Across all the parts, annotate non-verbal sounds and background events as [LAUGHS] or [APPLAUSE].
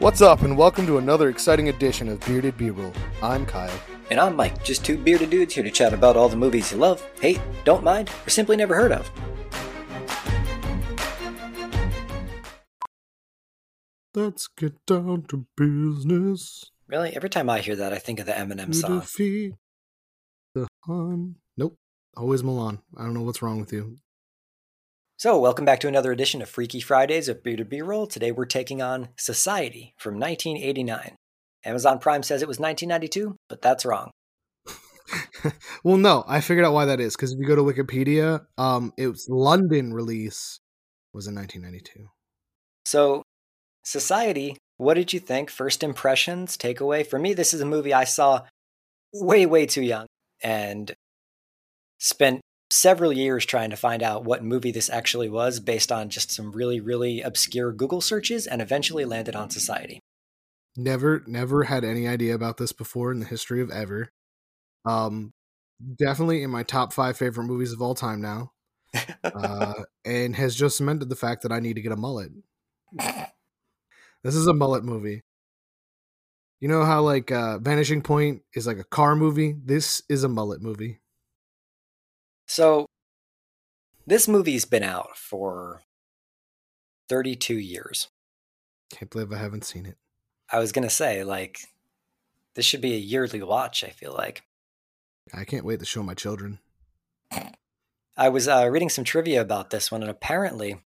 What's up, and welcome to another exciting edition of Bearded B-Roll. I'm Kyle. And I'm Mike, just two bearded dudes here to chat about all the movies you love, hate, don't mind, or simply never heard of. Let's get down to business. Really, every time I hear that, I think of the Eminem To song. defeat the Hun. Nope. Always Mulan. I don't know what's wrong with you. So, welcome back to another edition of Freaky Fridays of Bearded B-Roll. Today we're taking on Society from 1989. Amazon Prime says it was 1992, but that's wrong. [LAUGHS] well, no, I figured out why that is because if you go to Wikipedia, um, its London release was in 1992. So, Society, what did you think? First impressions, takeaway? For me, this is a movie I saw way, way too young and spent several years trying to find out what movie this actually was based on just some really, really obscure Google searches and eventually landed on Society. Never, never had any idea about this before in the history of ever. Um, definitely in my top five favorite movies of all time now. [LAUGHS] uh, and has just cemented the fact that I need to get a mullet. This is a mullet movie. You know how like uh Vanishing Point is like a car movie? This is a mullet movie. So, this movie's been out for 32 years. Can't believe I haven't seen it. I was going to say, like, this should be a yearly watch, I feel like. I can't wait to show my children. I was uh, reading some trivia about this one, and apparently,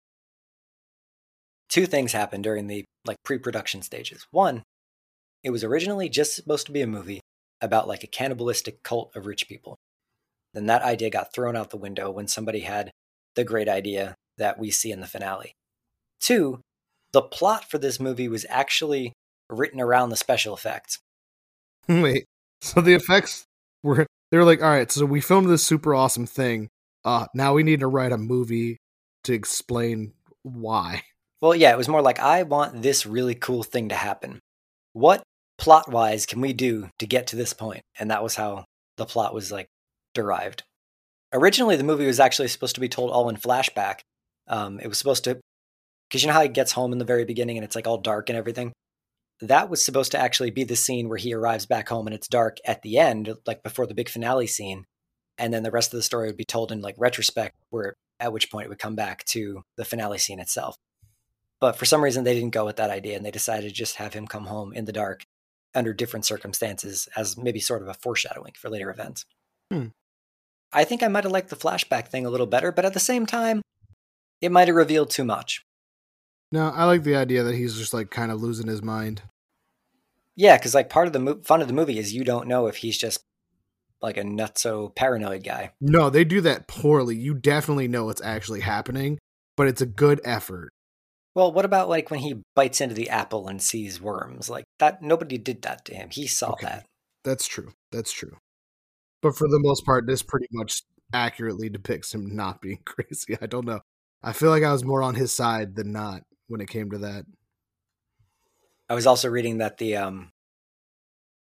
two things happened during the like pre-production stages. One, it was originally just supposed to be a movie about like a cannibalistic cult of rich people. Then that idea got thrown out the window when somebody had the great idea that we see in the finale. Two, the plot for this movie was actually written around the special effects. [LAUGHS] wait. So the effects were they were like, all right, so we filmed this super awesome thing. Uh now we need to write a movie to explain why. Well, yeah, it was more like I want this really cool thing to happen. What plot wise can we do to get to this point? And that was how the plot was like derived. Originally, the movie was actually supposed to be told all in flashback. Um, it was supposed to, because you know how he gets home in the very beginning and it's like all dark and everything? That was supposed to actually be the scene where he arrives back home and it's dark at the end, like before the big finale scene. And then the rest of the story would be told in like retrospect, where at which point it would come back to the finale scene itself. But for some reason, they didn't go with that idea and they decided to just have him come home in the dark under different circumstances as maybe sort of a foreshadowing for later events. Hmm. I think I might have liked the flashback thing a little better, but at the same time, it might have revealed too much. No, I like the idea that he's just like kind of losing his mind. Yeah, because like part of the mo- fun of the movie is you don't know if he's just like a nutso paranoid guy. No, they do that poorly. You definitely know what's actually happening, but it's a good effort. Well, what about like when he bites into the apple and sees worms? Like that, nobody did that to him. He saw Okay. that. That's true. That's true. But for the most part, this pretty much accurately depicts him not being [LAUGHS] crazy. I don't know. I feel like I was more on his side than not when it came to that. I was also reading that the um,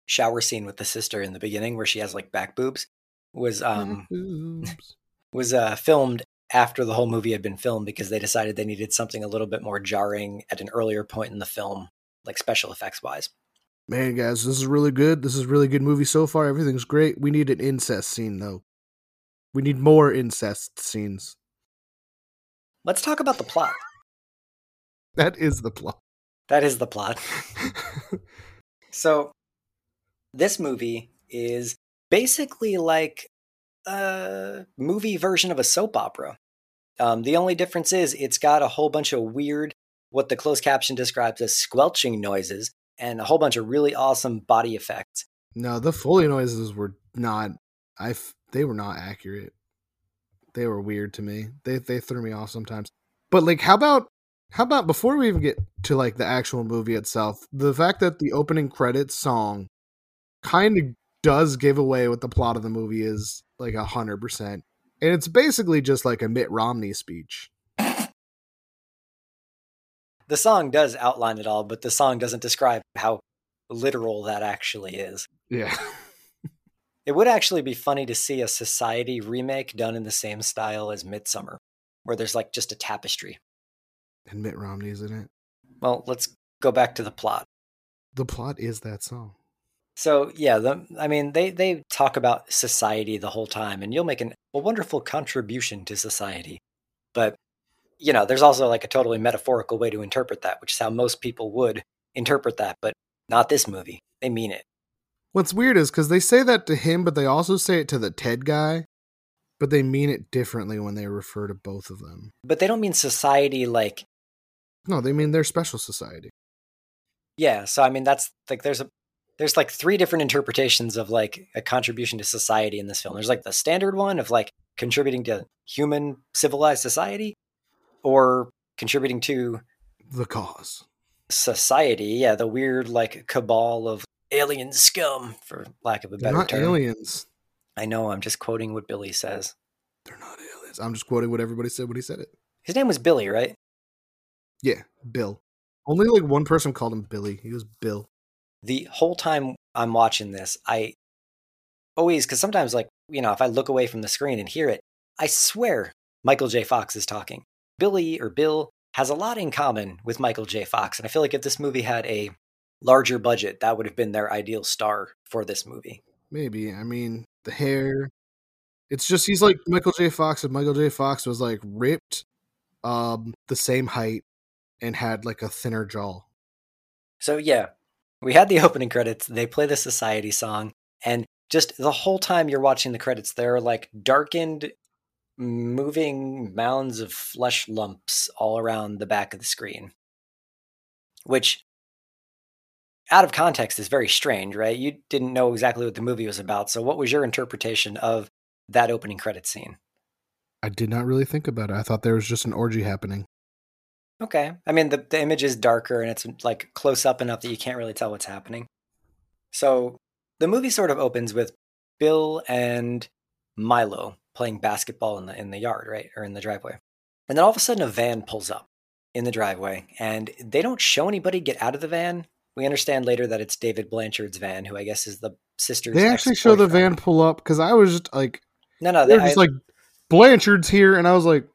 shower scene with the sister in the beginning, where she has like back boobs, was um, [LAUGHS] was uh, filmed after the whole movie had been filmed because they decided they needed something a little bit more jarring at an earlier point in the film, like special effects wise. Man, guys, this is really good. This is a really good movie so far. Everything's great. We need an incest scene though. We need more incest scenes. Let's talk about the plot. That is the plot. That is the plot. [LAUGHS] so, this movie is basically like a movie version of a soap opera. Um, the only difference is it's got a whole bunch of weird, what the closed caption describes as squelching noises, and a whole bunch of really awesome body effects. No, the Foley noises were not. I they were not accurate. They were weird to me. They they threw me off sometimes. But like, how about how about before we even get to like the actual movie itself, the fact that the opening credits song kind of does give away what the plot of the movie is like a hundred percent, and it's basically just like a Mitt Romney speech. The song does outline it all, but the song doesn't describe how literal that actually is. Yeah. [LAUGHS] it would actually be funny to see a society remake done in the same style as Midsommar, where there's like just a tapestry. And Mitt Romney's in it. Well, let's go back to the plot. The plot is that song. So yeah, the, I mean they they talk about society the whole time, and you'll make an, a wonderful contribution to society. But you know, there's also like a totally metaphorical way to interpret that, which is how most people would interpret that, but not this movie. They mean it. What's weird is because they say that to him, but they also say it to the Ted guy, but they mean it differently when they refer to both of them. But they don't mean society like. No, they mean their special society. Yeah, so I mean that's like there's a there's like three different interpretations of like a contribution to society in this film. There's like the standard one of like contributing to human civilized society, or contributing to the cause. society. Yeah the weird like cabal of alien scum for lack of a better They're not term. aliens. I know i'm just quoting what billy says. They're not aliens. I'm just quoting what everybody said when he said it. His name was billy right? Yeah bill. Only like one person called him billy. He was bill. The whole time i'm watching this i always because sometimes like you know if i look away from the screen and hear it i swear michael j. Fox is talking Billy or Bill has a lot in common with Michael J. Fox. And I feel like if this movie had a larger budget, that would have been their ideal star for this movie. Maybe. I mean, the hair. It's just he's like Michael J. Fox, and Michael J. Fox was like ripped, um, the same height, and had like a thinner jaw. So yeah, we had the [LAUGHS] opening credits. They play the Society song, and just the whole time you're watching the credits, there are like darkened moving mounds of flesh lumps all around the back of the screen. Which, out of context, is very strange, right? You didn't know exactly what the movie was about. So, what was your interpretation of that opening credit scene? I did not really think about it. I thought there was just an orgy happening. Okay. I mean, the, the image is darker and it's like close up enough that you can't really tell what's happening. So, the movie sort of opens with Bill and Milo playing basketball in the in the yard, right, or in the driveway. And then all of a sudden, a van pulls up in the driveway, and they don't show anybody get out of the van. We understand later that it's David Blanchard's van, who I guess is the sister's. They actually show the van pull up because I was just like, no, no, they're just I, like Blanchard's here, and I was like,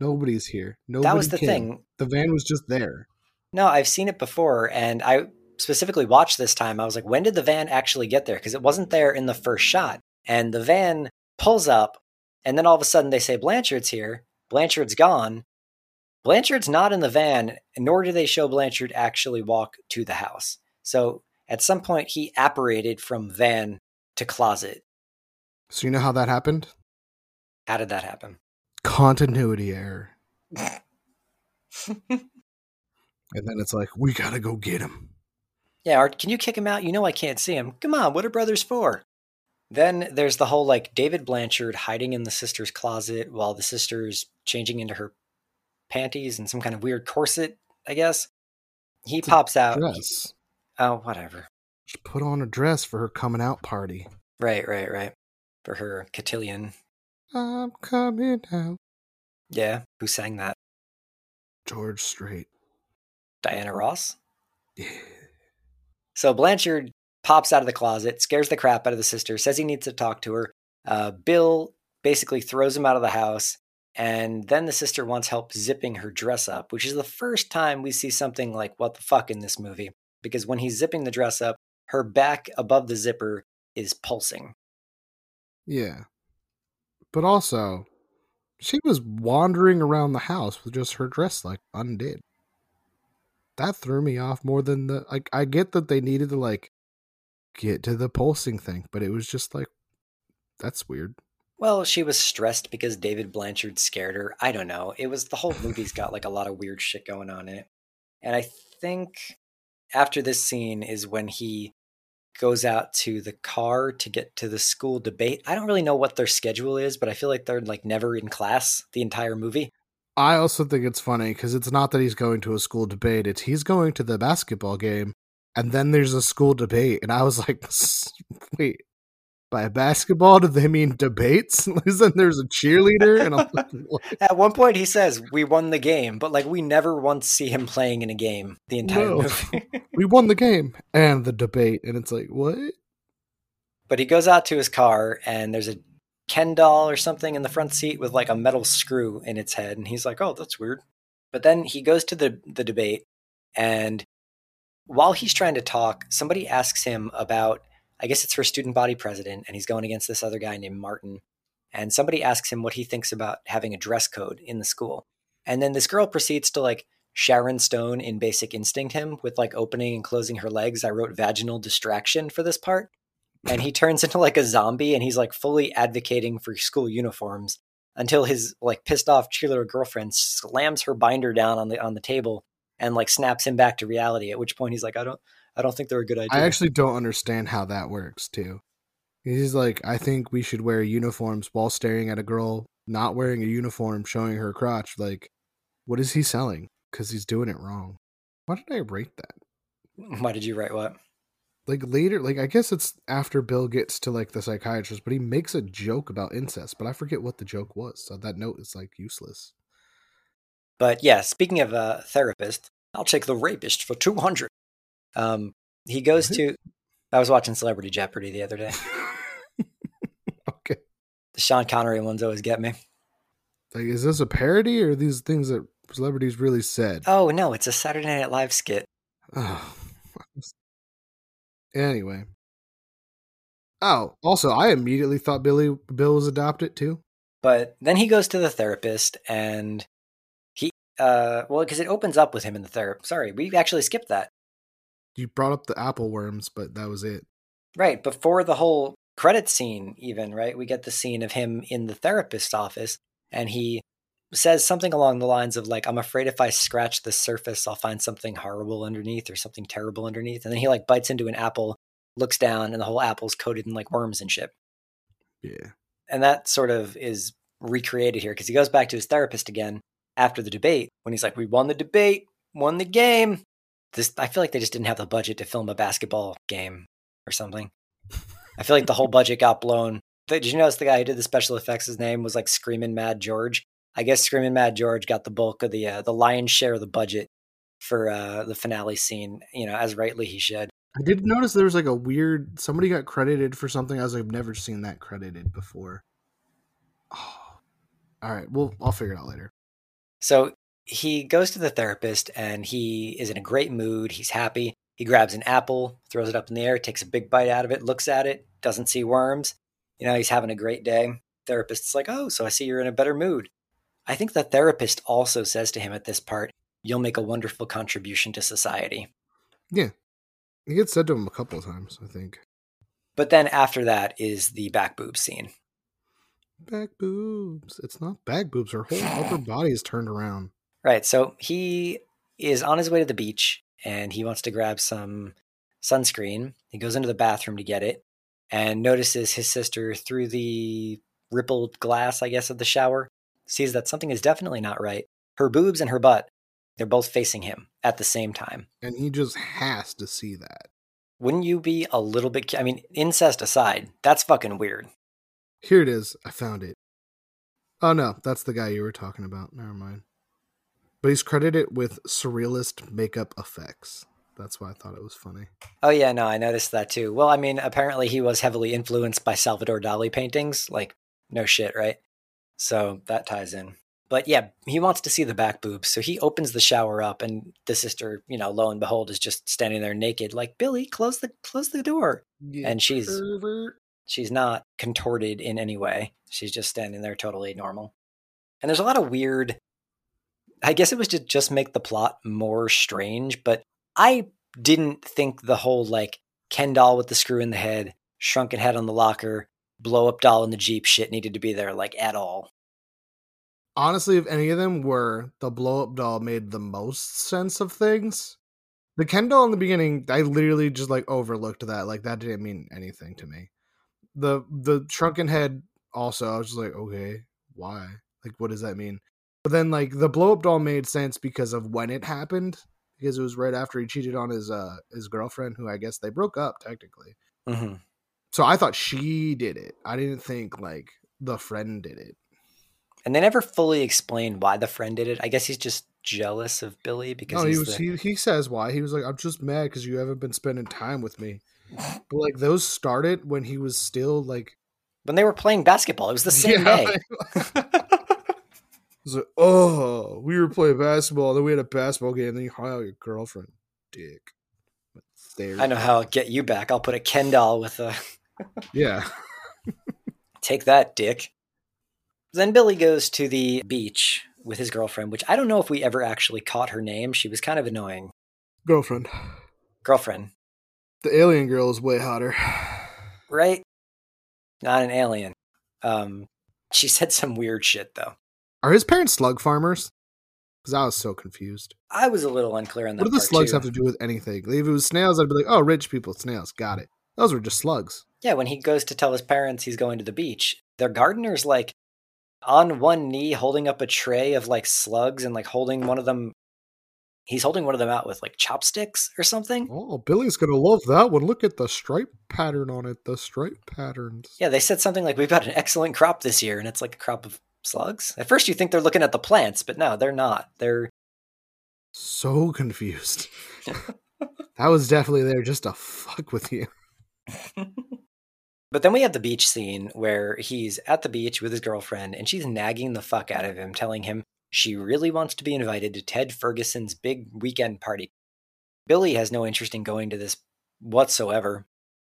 nobody's here. Nobody that was the came. thing. The van was just there. No, I've seen it before, and I specifically watched this time. I was like, when did the van actually get there? Because it wasn't there in the first shot, and the van pulls up and then all of a sudden they say Blanchard's here. Blanchard's gone. Blanchard's not in the van, nor do they show Blanchard actually walk to the house. So at some point he apparated from van to closet. So you know how that happened? How did that happen? Continuity error. [LAUGHS] and then it's like, we gotta go get him. Yeah, Art, can you kick him out? You know I can't see him. Come on, what are brothers for? Then there's the whole like David Blanchard hiding in the sister's closet while the sister's changing into her panties and some kind of weird corset, I guess. He it's pops out. Dress. Oh, whatever. She put on a dress for her coming out party. Right, right, right. For her cotillion. I'm coming out. Yeah, who sang that? George Strait. Diana Ross? Yeah. So Blanchard pops out of the closet, scares the crap out of the sister, says he needs to talk to her. Uh, Bill basically throws him out of the house. And then the sister wants help zipping her dress up, which is the first time we see something like what the fuck in this movie. Because when he's zipping the dress up, her back above the zipper is pulsing. Yeah. But also, she was wandering around the house with just her dress like undid. that threw me off more than the like. I get that they needed to like get to the pulsing thing, but it was just like that's weird. Well, she was stressed because David Blanchard scared her. I don't know. It was the whole movie's got like a lot of weird shit going on in it. And I think after this scene is when he goes out to the car to get to the school debate. I don't really know what their schedule is, but I feel like they're like never in class the entire movie. I also think it's funny because it's not that he's going to a school debate; it's he's going to the basketball game, and then there's a school debate, and I was like, [LAUGHS] "Wait, by basketball do they mean debates?" [LAUGHS] then there's a cheerleader, and like. [LAUGHS] At one point, he says, "We won the game," but like we never once see him playing in a game the entire No. movie. "We won the game and the debate," and it's like, "What?" but he goes out to his car, and there's a Ken doll or something in the front seat with like a metal screw in its head, and he's like, "Oh, that's weird." But then he goes to the the debate, and while he's trying to talk, somebody asks him about, I guess it's for student body president, and he's going against this other guy named Martin. And somebody asks him what he thinks about having a dress code in the school. And then this girl proceeds to like Sharon Stone in Basic Instinct him with like opening and closing her legs. I wrote vaginal distraction for this part. And he turns into like a zombie and he's like fully advocating for school uniforms until his like pissed off cheerleader girlfriend slams her binder down on the on the table and like snaps him back to reality. At which point he's like, I don't I don't think they're a good idea. I actually don't understand how that works too. He's like, I think we should wear uniforms while staring at a girl not wearing a uniform, showing her crotch. Like, what is he selling? Because he's doing it wrong. Why did I rate that? Why did you write what? Like later, like I guess it's after Bill gets to like the psychiatrist, but he makes a joke about incest, but I forget what the joke was. So that note is like useless. But yeah, speaking of a therapist, I'll take the rapist for 200. Um, he goes What? to, I was watching Celebrity Jeopardy the other day. [LAUGHS] okay. The Sean Connery ones always get me. Like, is this a parody or are these things that celebrities really said? Oh, no, it's a Saturday Night Live skit. Oh. [SIGHS] anyway. Oh, also, I immediately thought Billy Bill was adopted too. But then he goes to the therapist and uh, well, because it opens up with him in the therapist. Sorry, we actually skipped that. You brought up the apple worms, but that was it. Right, before the whole credit scene, even, right? We get the scene of him in the therapist's office, and he says something along the lines of, like, I'm afraid if I scratch the surface, I'll find something horrible underneath or something terrible underneath. And then he, like, bites into an apple, looks down, and the whole apple's coated in, like, worms and shit. Yeah. And that sort of is recreated here because he goes back to his therapist again after the debate when he's like, We won the debate, won the game. This I feel like they just didn't have the budget to film a basketball game or something. I feel like the whole [LAUGHS] budget got blown. Did you notice the guy who did the special effects? His name was like Screaming Mad George. I guess Screaming Mad George got the bulk of the uh, the lion's share of the budget for uh, the finale scene. You know, as rightly he should. I did notice there was like a weird somebody got credited for something I was like I've never seen that credited before. Oh. [SIGHS] All right, well I'll figure it out later. So he goes to the therapist and he is in a great mood. He's happy. He grabs an apple, throws it up in the air, takes a big bite out of it, looks at it, doesn't see worms. You know, he's having a great day. Therapist's like, Oh, so I see you're in a better mood. I think the therapist also says to him at this part, You'll make a wonderful contribution to society. Yeah. It gets said to him a couple of times, I think. But then after that is the back boob scene. Back boobs. It's not back boobs. Her whole upper [SIGHS] body is turned around. Right. So he is on his way to the beach and he wants to grab some sunscreen. He goes into the bathroom to get it and notices his sister through the rippled glass, I guess, of the shower, sees that something is definitely not right. Her boobs and her butt, they're both facing him at the same time. And he just has to see that. Wouldn't you be a little bit, I mean, incest aside, that's fucking weird. Here it is. I found it. Oh no, that's the guy you were talking about. Never mind. But he's credited with surrealist makeup effects. That's why I thought it was funny. Oh, yeah, no, I noticed that too. Well, I mean, apparently he was heavily influenced by Salvador Dali paintings. Like, no shit, right? So that ties in. But yeah, he wants to see the back boobs. So he opens the shower up and the sister, you know, lo and behold, is just standing there naked, like, Billy, close the close the door. And she's Pervert. She's not contorted in any way. She's just standing there totally normal. And there's a lot of weird I guess it was to just make the plot more strange, but I didn't think the whole like Ken doll with the screw in the head, shrunken head on the locker, blow up doll in the Jeep shit needed to be there like at all. Honestly, if any of them were, the blow up doll made the most sense of things. The Ken doll in the beginning, I literally just like overlooked that. Like that didn't mean anything to me. The the shrunken head also, I was just like, okay, why? Like what does that mean? But then like the blow up doll made sense because of when it happened. Because it was right after he cheated on his uh his girlfriend, who I guess they broke up technically. Mm-hmm. So I thought she did it. I didn't think like the friend did it. And they never fully explained why the friend did it. I guess he's just jealous of Billy because No, he was the- he, he says why. He was like, I'm just mad because you haven't been spending time with me. But like those started when he was still like when they were playing basketball. It was the same Yeah. day. [LAUGHS] It was like, oh, we were playing basketball, then we had a basketball game, then you hung out with your girlfriend. Dick. There. I know how I'll get you back. I'll put a Ken doll with a [LAUGHS] Yeah. [LAUGHS] take that, dick. Then Billy goes to the beach with his girlfriend, which I don't know if we ever actually caught her name. She was kind of annoying. Girlfriend. Girlfriend, The alien girl is way hotter. right? Not an alien. Um, she [LAUGHS] said some weird shit though. Are his parents slug farmers? Because I was so confused. I was a little unclear on that. What do the slugs too. have to do with anything? Like, if it was snails, I'd be like, oh, rich people, snails, got it. Those were just slugs. Yeah, when he goes to tell his parents he's going to the beach, their gardener's like on one knee holding up a tray of like slugs and like holding one of them. He's holding one of them out with like chopsticks or something. Oh, Billy's gonna love that one. Look at the stripe pattern on it. The stripe patterns. Yeah, they said something like, We've got an excellent crop this year, and it's like a crop of slugs. At first, you think they're looking at the plants, but no, they're not. They're. So confused. [LAUGHS] that was definitely there just to fuck with you. But then we have the beach scene where he's at the beach with his girlfriend, and she's nagging the fuck out of him, telling him she really wants to be invited to Ted Ferguson's big weekend party. Billy has no interest in going to this whatsoever.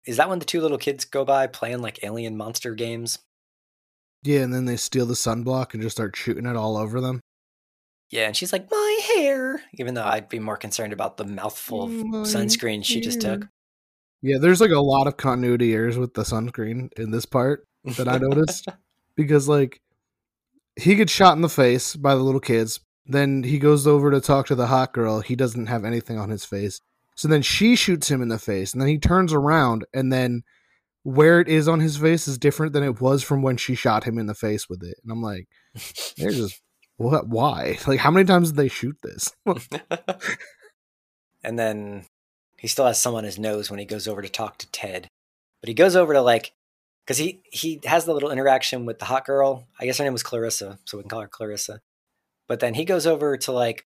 Is that when the two little kids go by playing like alien monster games? Yeah, and then they steal the sunblock and just start shooting it all over them. Yeah, and she's like, My hair! Even though I'd be more concerned about the mouthful of My sunscreen she just took. Yeah, there's like a lot of continuity errors with the sunscreen in this part that I noticed [LAUGHS] because like he gets shot in the face by the little kids. Then he goes over to talk to the hot girl. He doesn't have anything on his face. So then she shoots him in the face, and then he turns around, and then where it is on his face is different than it was from when she shot him in the face with it. And I'm like, [LAUGHS] they're just what? Why? [LAUGHS] Like, how many times did they shoot this? [LAUGHS] and then he still has some on his nose when he goes over to talk to Ted. But he goes over to like because he he has the little interaction with the hot girl. I guess her name was Clarissa, so we can call her Clarissa. But then he goes over to like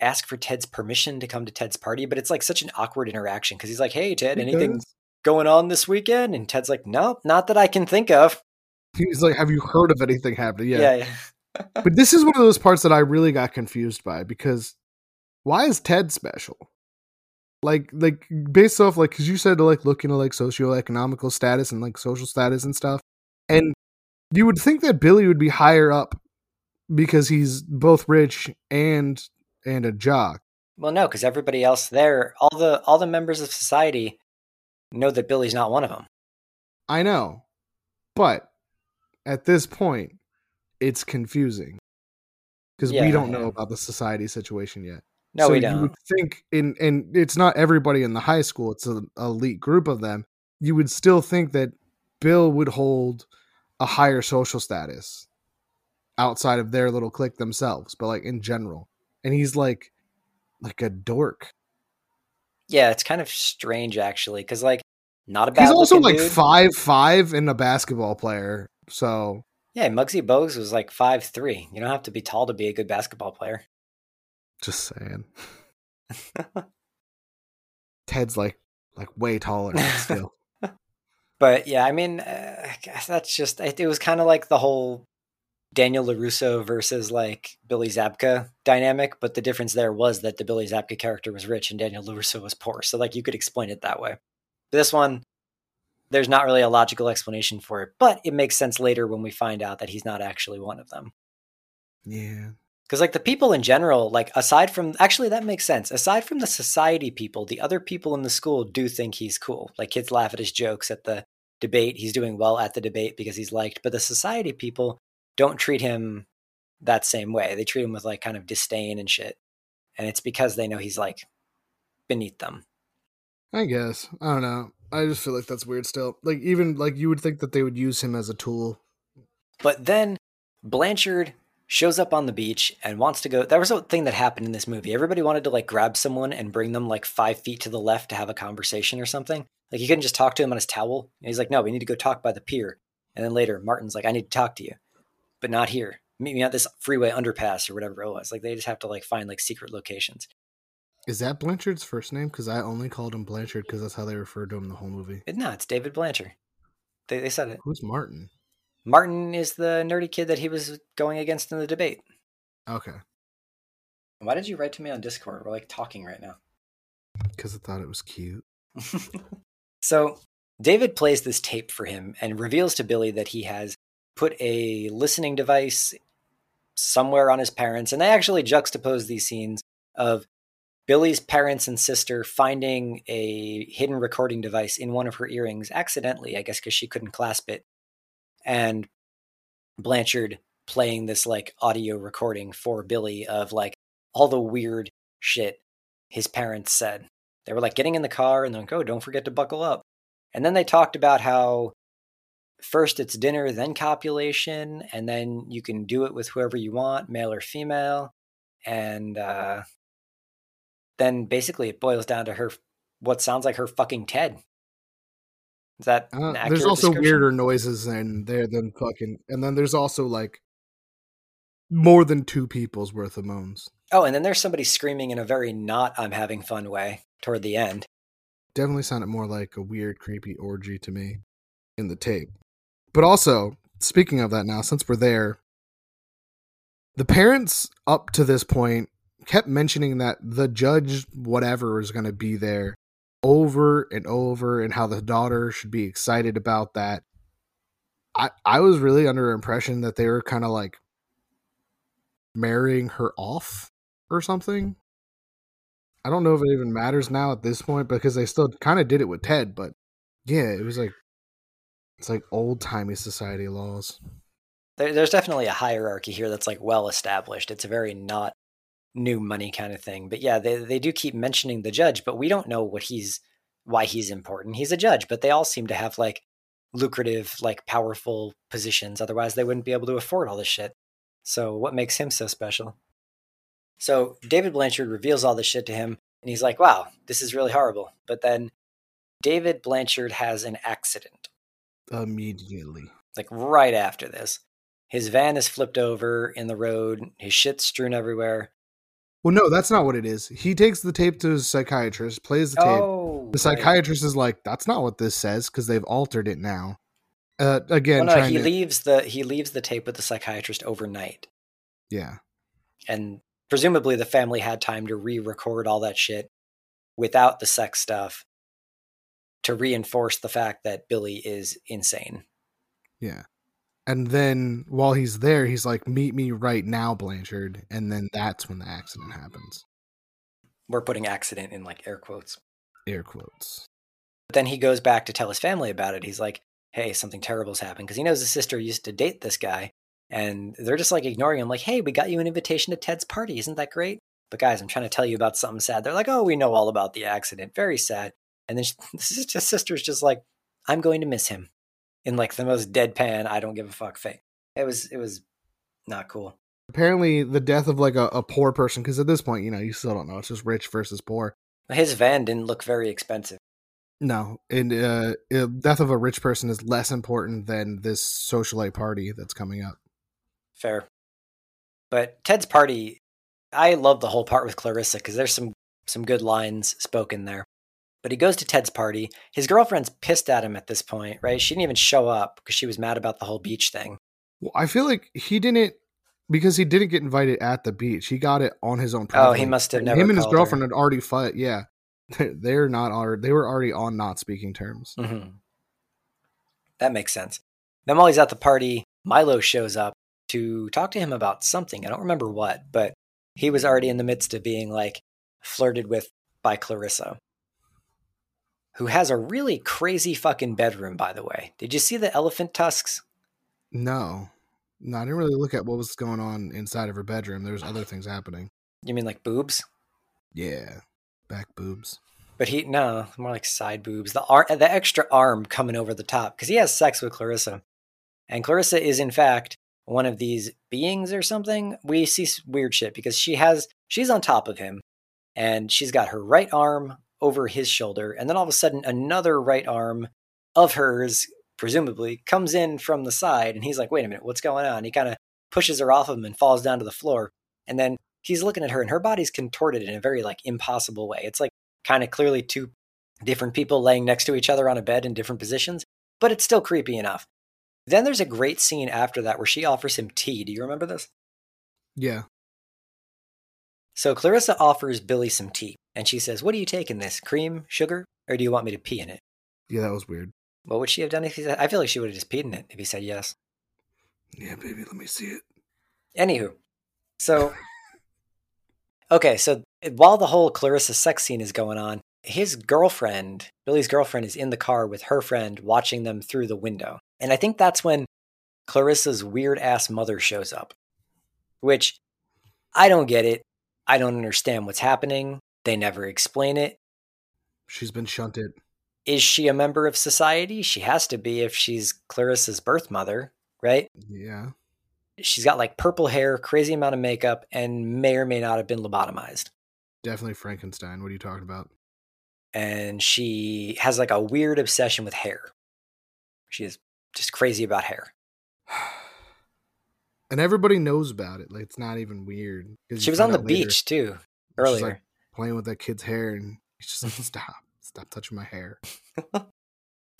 ask for Ted's permission to come to Ted's party, but it's like such an awkward interaction because he's like, "Hey Ted, anything going on this weekend?" And Ted's like, "Nope, not that I can think of." He's like, have you heard of anything happening? Yeah, yeah. but this is one of those parts that I really got confused by because why is Ted special? Like, like based off like because you said to like look into like socioeconomical status and like social status and stuff, and you would think that Billy would be higher up because he's both rich and and a jock. Well, no, because everybody else there, all the all the members of society know that Billy's not one of them. I know, but at this point, it's confusing because Yeah, we don't know about the society situation yet. No, so we You don't. would think in and it's not everybody in the high school; it's an elite group of them. You would still think that Bill would hold a higher social status outside of their little clique themselves, but like in general. And he's like, like a dork. Yeah, it's kind of strange actually, because like not a bad. He's also like dude. five five and a basketball player. So Yeah, Muggsy Bogues was like five three. You don't have to be tall to be a good basketball player. Just saying. [LAUGHS] Ted's like like way taller still. [LAUGHS] But yeah, I mean, uh, that's just it, it was kind of like the whole Daniel Larusso versus like Billy Zabka dynamic. But the difference there was that the Billy Zabka character was rich and Daniel Larusso was poor. So like you could explain it that way. This one, there's not really a logical explanation for it, but it makes sense later when we find out that he's not actually one of them. Yeah. Because like the people in general, like aside from actually that makes sense. Aside from the society people, the other people in the school do think he's cool. Like kids laugh at his jokes at the debate. He's doing well at the debate because he's liked. But the society people don't treat him that same way. They treat him with like kind of disdain and shit. And it's because they know he's like beneath them. I guess. I don't know. I just feel like that's weird still. Like even like you would think that they would use him as a tool. But then Blanchard shows up on the beach and wants to go. That was a thing that happened in this movie. Everybody wanted to like grab someone and bring them like five feet to the left to have a conversation or something. Like you couldn't just talk to him on his towel. And he's like, no, we need to go talk by the pier. And then later, Martin's like, I need to talk to you, but not here. Meet me at this freeway underpass or whatever it was. Like they just have to like find like secret locations. Is that Blanchard's first name? Because I only called him Blanchard because that's how they referred to him the whole movie. No, it's David Blanchard. They, they said it. Who's Martin? Martin is the nerdy kid that he was going against in the debate. Okay. Why did you write to me on Discord? We're like talking right now. Because I thought it was cute. [LAUGHS] so David plays this tape for him and reveals to Billy that he has put a listening device somewhere on his parents. And they actually juxtapose these scenes of Billy's parents and sister finding a hidden recording device in one of her earrings accidentally, I guess, because she couldn't clasp it. And Blanchard playing this like audio recording for Billy of like all the weird shit his parents said. They were like getting in the car and they're like, oh, don't forget to buckle up. And then they talked about how first it's dinner, then copulation, and then you can do it with whoever you want, male or female. And uh, then basically it boils down to her what sounds like her fucking Ted. Is that uh, there's also weirder noises in there than fucking, and then there's also like more than two people's worth of moans. Oh, and then there's somebody screaming in a very not I'm having fun way toward the end. Definitely sounded more like a weird, creepy orgy to me in the tape. But also, speaking of that now, since we're there, the parents up to this point kept mentioning that the judge, whatever, is going to be there over and over and how the daughter should be excited about that. I, I was really under impression that they were kind of like marrying her off or something. I don't know if it even matters now at this point because they still kind of did it with Ted, but yeah, it was like it's like old timey society laws. There, there's definitely a hierarchy here that's like well established. It's a very not new money kind of thing. But yeah, they they do keep mentioning the judge, but we don't know what he's why he's important. He's a judge, but they all seem to have like lucrative, like powerful positions. Otherwise, they wouldn't be able to afford all this shit. So, what makes him so special? So, David Blanchard reveals all this shit to him, and he's like, wow, this is really horrible. But then David Blanchard has an accident. Immediately. Like right after this. His van is flipped over in the road, his shit's strewn everywhere. Well, no, that's not what it is. He takes the tape to his psychiatrist, plays the tape. Oh, the psychiatrist right. is like, "That's not what this says," because they've altered it now. Uh, again, well, no, he to... leaves the he leaves the tape with the psychiatrist overnight. Yeah, and presumably the family had time to re-record all that shit without the sex stuff to reinforce the fact that Billy is insane. Yeah and then while he's there, he's like, "Meet me right now, Blanchard," and then that's when the accident happens. We're putting accident in like air quotes. Air quotes. But then he goes back to tell his family about it. He's like, "Hey, something terrible's happened," because he knows his sister used to date this guy, and they're just like ignoring him. Like, "Hey, we got you an invitation to Ted's party. Isn't that great?" But guys, I'm trying to tell you about something sad. They're like, "Oh, we know all about the accident. Very sad." And then [LAUGHS] she, his sister's just like, "I'm going to miss him." In like the most deadpan I don't give a fuck thing. It was it was not cool. Apparently, the death of like a, a poor person, because at this point, you know, you still don't know. It's just rich versus poor. His van didn't look very expensive. No, and uh, death of a rich person is less important than this socialite party that's coming up. Fair, but Ted's party, I love the whole part with Clarissa because there's some some good lines spoken there. But he goes to Ted's party. His girlfriend's pissed at him at this point, right? She didn't even show up because she was mad about the whole beach thing. Well, I feel like he didn't because he didn't get invited at the beach. He got it on his own. Oh, he must have never. Him and his girlfriend her. had already fought. Yeah, they're not. They were already on not speaking terms. Mm-hmm. That makes sense. Then while he's at the party, Milo shows up to talk to him about something. I don't remember what, but he was already in the midst of being like flirted with by Clarissa, who has a really crazy fucking bedroom, by the way. Did you see the elephant tusks? No. No, I didn't really look at what was going on inside of her bedroom. There's other things happening. You mean like boobs? Yeah. Back boobs. But he no, more like side boobs. The ar- the extra arm coming over the top because he has sex with Clarissa, and Clarissa is in fact one of these beings or something. We see weird shit because she has she's on top of him, and she's got her right arm over his shoulder, and then all of a sudden another right arm of hers, presumably, comes in from the side, and he's like, "Wait a minute, what's going on?" He kind of pushes her off of him and falls down to the floor, and then he's looking at her, and her body's contorted in a very like impossible way. It's like kind of clearly two different people laying next to each other on a bed in different positions, but it's still creepy enough. Then there's a great scene after that where she offers him tea. Do you remember this? Yeah. So Clarissa offers Billy some tea, and she says, What do you take in this? Cream, sugar, or do you want me to pee in it? Yeah, that was weird. What would she have done if he said, I feel like she would have just peed in it if he said yes. Yeah, baby, let me see it. Anywho, so, okay, so while the whole Clarissa sex scene is going on, his girlfriend, Billy's girlfriend, is in the car with her friend watching them through the window. And I think that's when Clarissa's weird ass mother shows up, which I don't get it. I don't understand what's happening. They never explain it. She's been shunted. Is she a member of society? She has to be if she's Clarissa's birth mother, right? Yeah. She's got like purple hair, crazy amount of makeup, and may or may not have been lobotomized. Definitely Frankenstein. What are you talking about? And she has like a weird obsession with hair. She is just crazy about hair. [SIGHS] And everybody knows about it. Like it's not even weird. She was on the later, beach too earlier. like, playing with that kid's hair, and he's just like, "Stop, stop touching my hair." [LAUGHS] but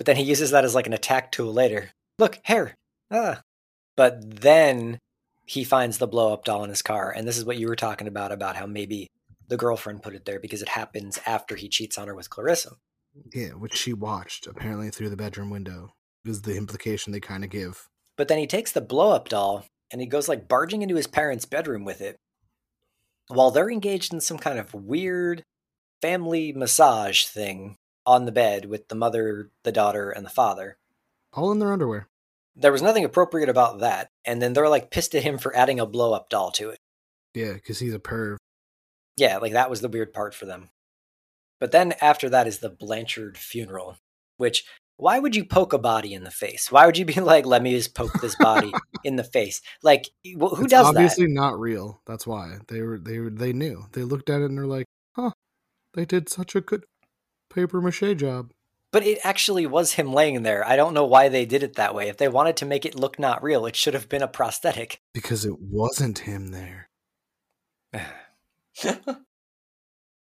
then he uses that as like an attack tool later. Look, hair. Ah. But then he finds the blow up doll in his car. And this is what you were talking about about how maybe the girlfriend put it there because it happens after he cheats on her with Clarissa. Yeah, which she watched apparently through the bedroom window. Is the implication they kind of give. But then he takes the blow up doll and he goes like barging into his parents' bedroom with it while they're engaged in some kind of weird family massage thing on the bed with the mother, the daughter, and the father. All in their underwear. There was nothing appropriate about that. And then they're like pissed at him for adding a blow up doll to it. Yeah, because he's a perv. Yeah, like that was the weird part for them. But then after that is the Blanchard funeral, which why would you poke a body in the face? Why would you be [LAUGHS] like, let me just poke this body [LAUGHS] in the face? Like, wh- who it's does obviously that? not real. That's why they were they were they knew. They looked at it and they're like, "Huh, they did such a good paper mache job." But it actually was him laying there. I don't know why they did it that way. If they wanted to make it look not real, it should have been a prosthetic. Because it wasn't him there. [SIGHS]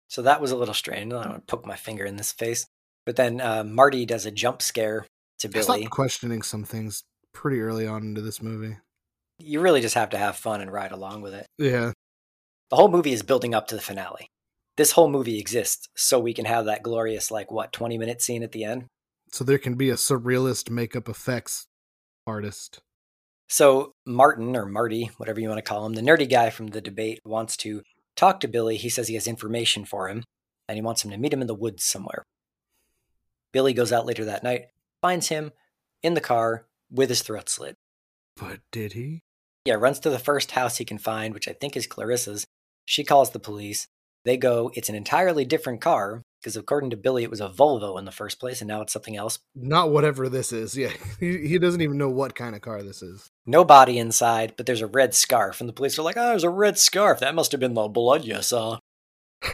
so that was a little strange. I don't want to poke my finger in this face. But then uh, Marty does a jump scare to Billy. stopped questioning some things pretty early on into this movie. You really just have to have fun and ride along with it. Yeah, The whole movie is building up to the finale. This whole movie exists so we can have that glorious, like, what, 20 minute scene at the end? so there can be a surrealist makeup effects artist. So Martin, or Marty, whatever you want to call him, the nerdy guy from the debate, wants to talk to Billy. He says he has information for him, and he wants him to meet him in the woods somewhere. Billy goes out later that night, finds him in the car with his throat slit. But did he? Yeah, runs to the first house he can find, which I think is Clarissa's. She calls the police. They go, it's an entirely different car, because according to Billy, it was a Volvo in the first place, and now it's something else. Not whatever this is. Yeah, [LAUGHS] he, he doesn't even know what kind of car this is. No body inside, but there's a red scarf. And the police are like, oh, there's a red scarf. That must have been the blood you saw.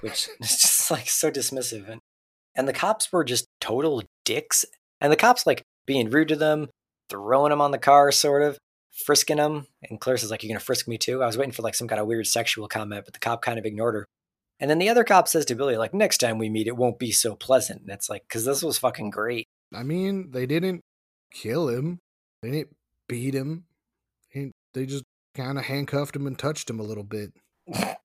Which [LAUGHS] is just like so dismissive. And, and the cops were just total dicks. And the cops like being rude to them, throwing them on the car, sort of, frisking them. And Clarice is like, You're going to frisk me too? I was waiting for like some kind of weird sexual comment, but the cop kind of ignored her. And then the other cop says to Billy, like, next time we meet, it won't be so pleasant. And it's like, because this was fucking great. I mean, they didn't kill him. They didn't beat him. They, just kind of handcuffed him and touched him a little bit. [LAUGHS]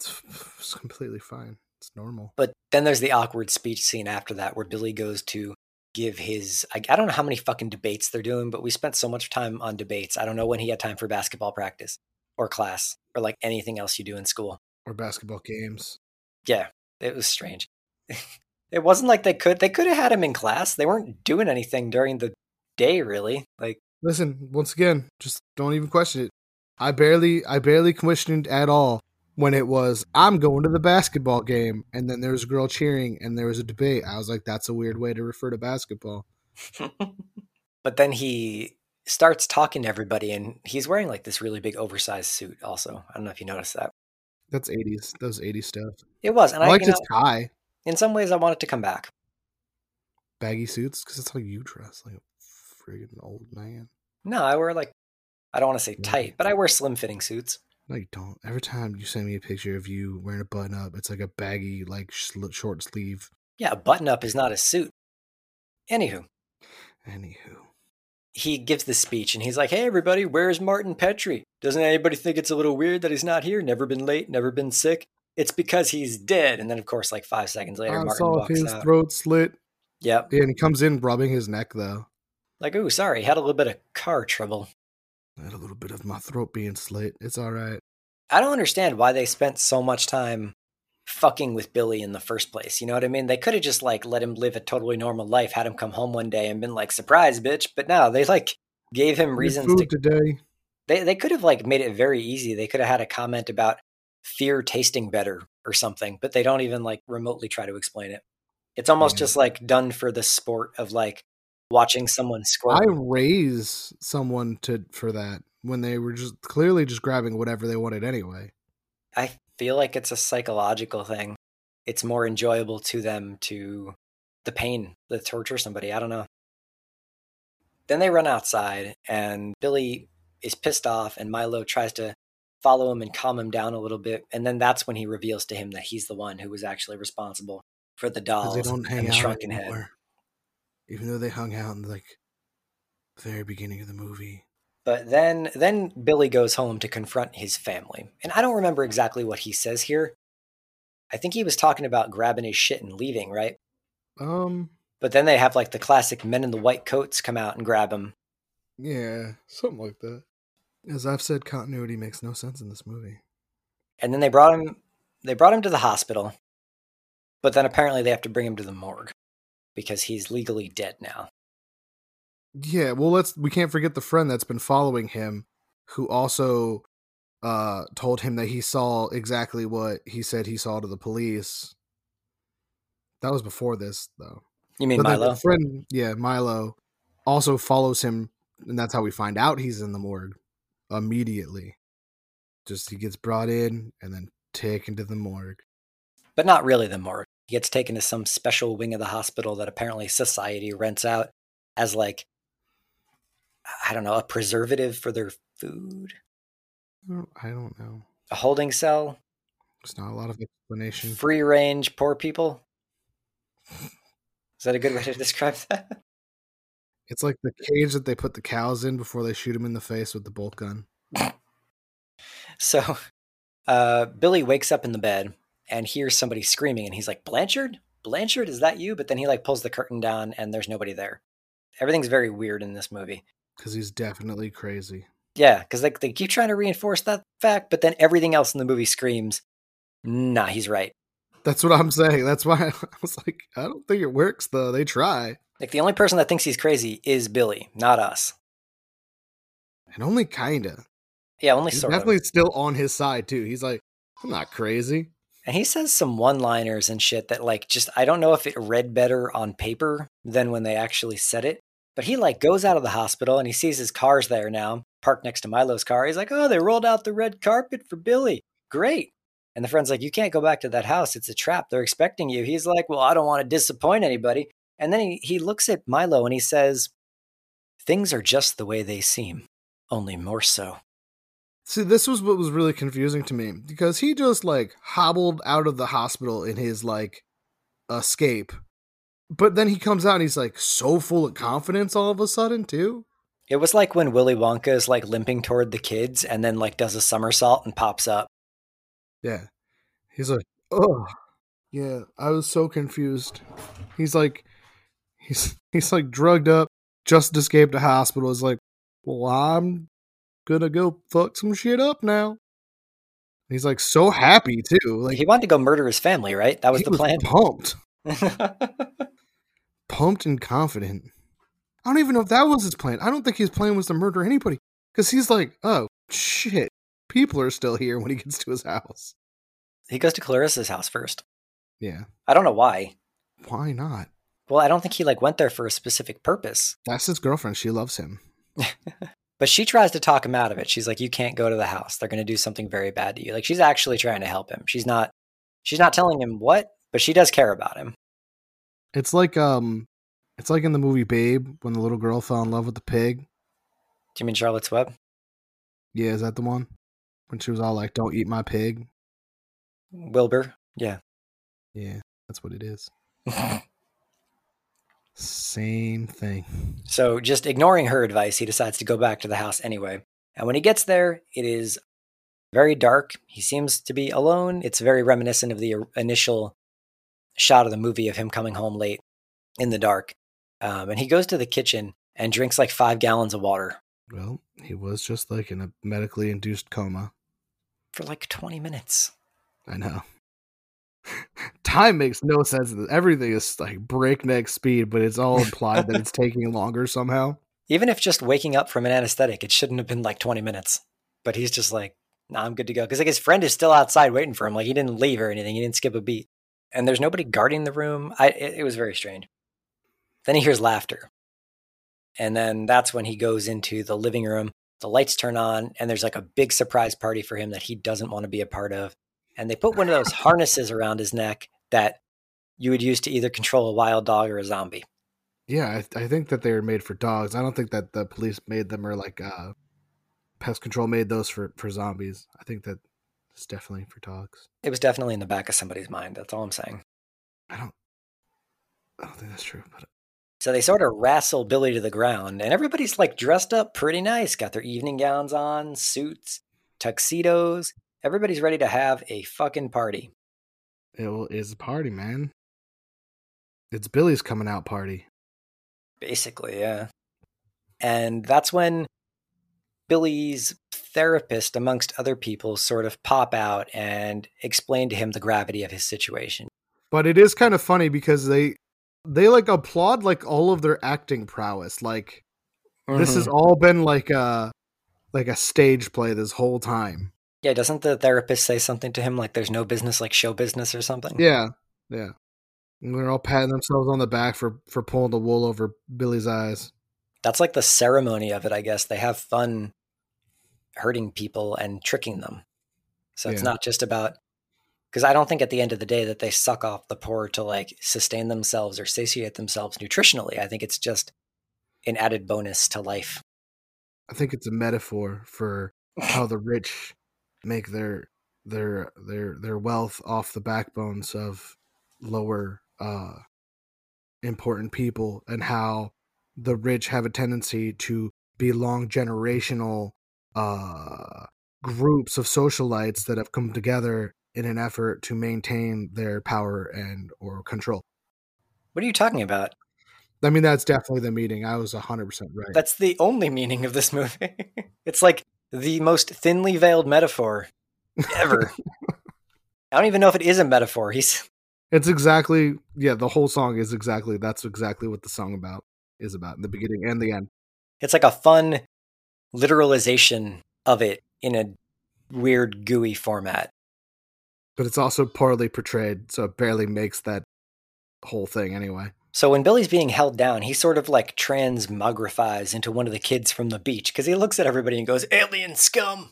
It's, [LAUGHS] it's completely fine. It's normal. But then there's the awkward speech scene after that where Billy goes to give his. I, I don't know how many fucking debates they're doing, but we spent so much time on debates. I don't know when he had time for basketball practice or class or like anything else you do in school or basketball games. Yeah, it was strange. [LAUGHS] it wasn't like they could. They could have had him in class. They weren't doing anything during the day, really. Like, listen, once again, just don't even question it. I barely, I barely questioned at all when it was I'm going to the basketball game, and then there was a girl cheering, and there was a debate. I was like, that's a weird way to refer to basketball. [LAUGHS] but then he starts talking to everybody, and he's wearing like this really big oversized suit. Also, I don't know if you noticed that. That's 80s. Those 80s stuff. It was, and I, I like his know, tie. In some ways, I want it to come back. Baggy suits, because that's how you dress, like a friggin' old man. No, I wear like, I don't want to say tight, but I wear slim fitting suits. No, you don't. Every time you send me a picture of you wearing a button up, it's like a baggy, like short sleeve. Yeah, a button up is not a suit. Anywho. Anywho. He gives the speech and he's like, Hey, everybody, where's Martin Petrie? Doesn't anybody think it's a little weird that he's not here? Never been late, never been sick? It's because he's dead. And then, of course, like five seconds later, I Martin saw walks his out. throat slit. Yep. Yeah, and he comes in rubbing his neck, though. Like, oh, sorry, had a little bit of car trouble. I had a little bit of my throat being slit. It's all right. I don't understand why they spent so much time fucking with Billy in the first place. You know what I mean? They could have just like let him live a totally normal life, had him come home one day and been like, "Surprise, bitch!" But no, they like gave him reasons to today. They they could have like made it very easy. They could have had a comment about fear tasting better or something, but they don't even like remotely try to explain it. It's almost yeah. just like done for the sport of like watching someone squirm. I raise someone to for that when they were just clearly just grabbing whatever they wanted anyway. I feel like it's a psychological thing. It's more enjoyable to them to the pain, the torture somebody. I don't know. Then they run outside and Billy is pissed off and Milo tries to follow him and calm him down a little bit. And then that's when he reveals to him that he's the one who was actually responsible for the dolls they don't hang and the shrunken anymore. head. Even though they hung out in like the very beginning of the movie. But then then Billy goes home to confront his family. And I don't remember exactly what he says here. I think he was talking about grabbing his shit and leaving, right? Um but then they have like the classic men in the white coats come out and grab him. Yeah, something like that. As I've said, continuity makes no sense in this movie. And then they brought him they brought him to the hospital. But then apparently they have to bring him to the morgue because he's legally dead now. Yeah, well, let's we can't forget the friend that's been following him, who also uh told him that he saw exactly what he said he saw to the police. That was before this, though. You mean but Milo? friend, yeah, Milo also follows him, and that's how we find out he's in the morgue immediately. Just he gets brought in and then taken to the morgue. But not really the morgue. He gets taken to some special wing of the hospital that apparently society rents out as like I don't know, a preservative for their food. I don't know. A holding cell. There's not a lot of explanation. Free range poor people. Is that a good way to [LAUGHS] describe that? It's like the cage that they put the cows in before they shoot them in the face with the bolt gun. [LAUGHS] so, uh, Billy wakes up in the bed and hears somebody screaming, and he's like, "Blanchard, Blanchard, is that you?" But then he like pulls the curtain down, and there's nobody there. Everything's very weird in this movie. Because he's definitely crazy. Yeah, because they, they keep trying to reinforce that fact, but then everything else in the movie screams, nah, he's right. That's what I'm saying. That's why [LAUGHS] I was like, I don't think it works, though. They try. Like, the only person that thinks he's crazy is Billy, not us. And only kinda. Yeah, only he's sort definitely of. still on his side, too. He's like, I'm not crazy. And he says some one liners and shit that, like, just, I don't know if it read better on paper than when they actually said it. But he like goes out of the hospital and he sees his car's there now, parked next to Milo's car. He's like, "Oh, they rolled out the red carpet for Billy. Great." And the friend's like, "You can't go back to that house. It's a trap. They're expecting you." He's like, "Well, I don't want to disappoint anybody." And then he, he looks at Milo and he says, Things are just the way they seem, only more so. See, this was what was really confusing to me because he just like hobbled out of the hospital in his like escape but then he comes out and he's like so full of confidence all of a sudden too. It was like when Willy Wonka is like limping toward the kids and then like does a somersault and pops up. Yeah. He's like, oh. Yeah, I was so confused. He's like, He's [LAUGHS] he's like drugged up, just escaped a hospital. Is like, well, I'm gonna go fuck some shit up now. He's like so happy too. Like he wanted to go murder his family, right? That was he the plan. Pumped, [LAUGHS] pumped and confident. I don't even know if that was his plan. I don't think his plan was to murder anybody because he's like, oh shit, people are still here when he gets to his house. he goes to Clarissa's house first. Yeah, I don't know why. why not? Well, I don't think he like went there for a specific purpose. That's his girlfriend. She loves him. [LAUGHS] But she tries to talk him out of it. She's like, "You can't go to the house. They're going to do something very bad to you." Like she's actually trying to help him. She's not. She's not telling him what, but she does care about him. It's like um, it's like in the movie Babe when the little girl fell in love with the pig. Do you mean Charlotte's Web? Yeah, is that the one? When she was all like, "Don't eat my pig." Wilbur? Yeah. Yeah, that's what it is. [LAUGHS] Same thing. So, just ignoring her advice, he decides to go back to the house anyway. And when he gets there, it is very dark. He seems to be alone. It's very reminiscent of the initial shot of the movie of him coming home late in the dark. Um, and he goes to the kitchen and drinks like five gallons of water Well, he was just like in a medically induced coma. for like 20 minutes. I know. Time makes no sense. Everything is like breakneck speed, but it's all [LAUGHS] implied that it's taking longer somehow. Even if just waking up from an anesthetic, it shouldn't have been like 20 minutes. But he's just like, nah, I'm good to go. Because like his friend is still outside waiting for him. Like he didn't leave or anything. He didn't skip a beat. And there's nobody guarding the room. I it, it was very strange. Then he hears laughter. And then that's when he goes into the living room. The lights turn on, and there's like a big surprise party for him that he doesn't want to be a part of. And they put one of those [LAUGHS] harnesses around his neck that you would use to either control a wild dog or a zombie. Yeah, I, I think that they were made for dogs. I don't think that the police made them or like uh, pest control made those for for zombies. I think that it's definitely for dogs. It was definitely in the back of somebody's mind. That's all I'm saying. I don't. I don't think that's true, but So they sort of wrestle Billy to the ground, and everybody's like dressed up pretty nice. Got their evening gowns on, suits, tuxedos. Everybody's ready to have a fucking party. It will- is a party, man. It's Billy's coming out party. Basically, yeah. And that's when Billy's therapist, amongst other people, sort of pop out and explain to him the gravity of his situation. But it is kind of funny because they they like applaud like all of their acting prowess. Like this has mm-hmm. all been like a like a stage play this whole time. Yeah, doesn't the therapist say something to him like there's no business like show business or something? Yeah, yeah. And they're all patting themselves on the back for for pulling the wool over Billy's eyes. That's like the ceremony of it, I guess. They have fun hurting people and tricking them. So it's not just about because I don't think at the end of the day that they suck off the poor to like sustain themselves or satiate themselves nutritionally. I think it's just an added bonus to life. I think it's a metaphor for how the rich make their their their their wealth off the backbones of lower uh important people and how the rich have a tendency to belong generational uh groups of socialites that have come together in an effort to maintain their power and or control. What are you talking about? I mean that's definitely the meaning. I was 100% right. That's the only meaning of this movie. [LAUGHS] it's like the most thinly veiled metaphor ever. [LAUGHS] I don't even know if it is a metaphor. He's It's exactly yeah. The whole song is exactly that's exactly what the song about is about in the beginning and the end. it's like a fun literalization of it in a weird gooey format. But it's also poorly portrayed, so it barely makes that whole thing anyway. So when Billy's being held down, he sort of like transmogrifies into one of the kids from the beach because he looks at everybody and goes, "Alien scum."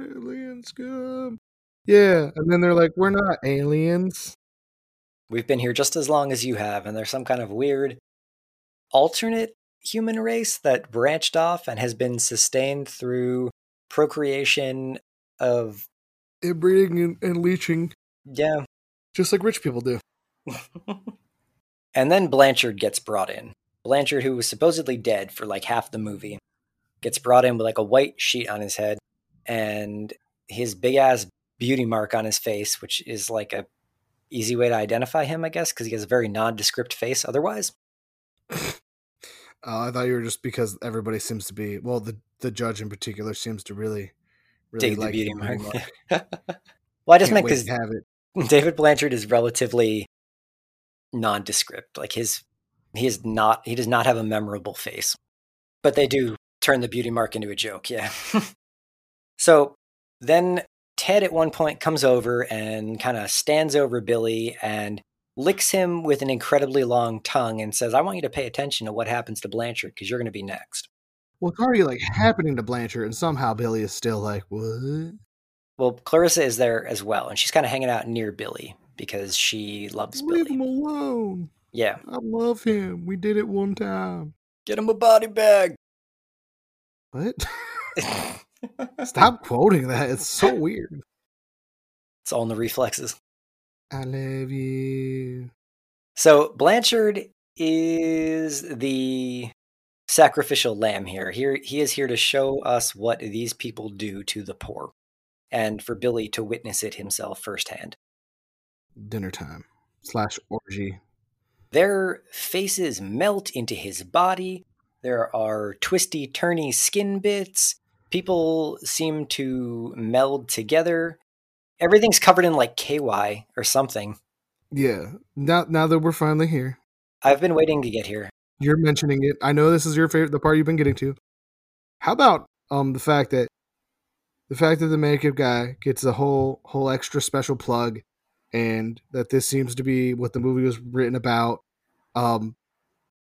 Alien scum. Yeah, and then they're like, "We're not aliens." We've been here just as long as you have, and there's some kind of weird alternate human race that branched off and has been sustained through procreation of Inbreeding and, and leeching, yeah. just like rich people do. [LAUGHS] and then Blanchard gets brought in. Blanchard, who was supposedly dead for like half the movie, gets brought in with like a white sheet on his head and his big ass beauty mark on his face, which is like a easy way to identify him, I guess, because he has a very nondescript face otherwise. Uh, I thought you were just because everybody seems to be well, the the judge in particular seems to really, really Dig the like beauty the mark. beauty [LAUGHS] well, I just Can't meant because to have it. David Blanchard is relatively nondescript. Like his, he is not. He does not have a memorable face, but they do turn the beauty mark into a joke. Yeah. [LAUGHS] so then Ted at one point comes over and kind of stands over Billy and licks him with an incredibly long tongue and says, "I want you to pay attention to what happens to Blanchard because you're going to be next." Well, it's already like happening to Blanchard, and somehow Billy is still like, "What?" Well, Clarissa is there as well, and she's kind of hanging out near Billy because she loves Leave Billy. him alone. Yeah, I love him. We did it one time. get him a body bag. What? [LAUGHS] Stop quoting that. It's so weird. It's all in the reflexes. I love you. So Blanchard is the sacrificial lamb here. Here he is here to show us what these people do to the poor, and for Billy to witness it himself firsthand. Dinner time slash orgy. Their faces melt into his body. There are twisty, turny skin bits. People seem to meld together. Everything's covered in like KY or something. Yeah. Now, now that we're finally here, I've been waiting to get here. you're mentioning it. I know this is your favorite, the part you've been getting to. How about um the fact that the fact that the makeup guy gets a whole whole extra special plug, and that this seems to be what the movie was written about. Um,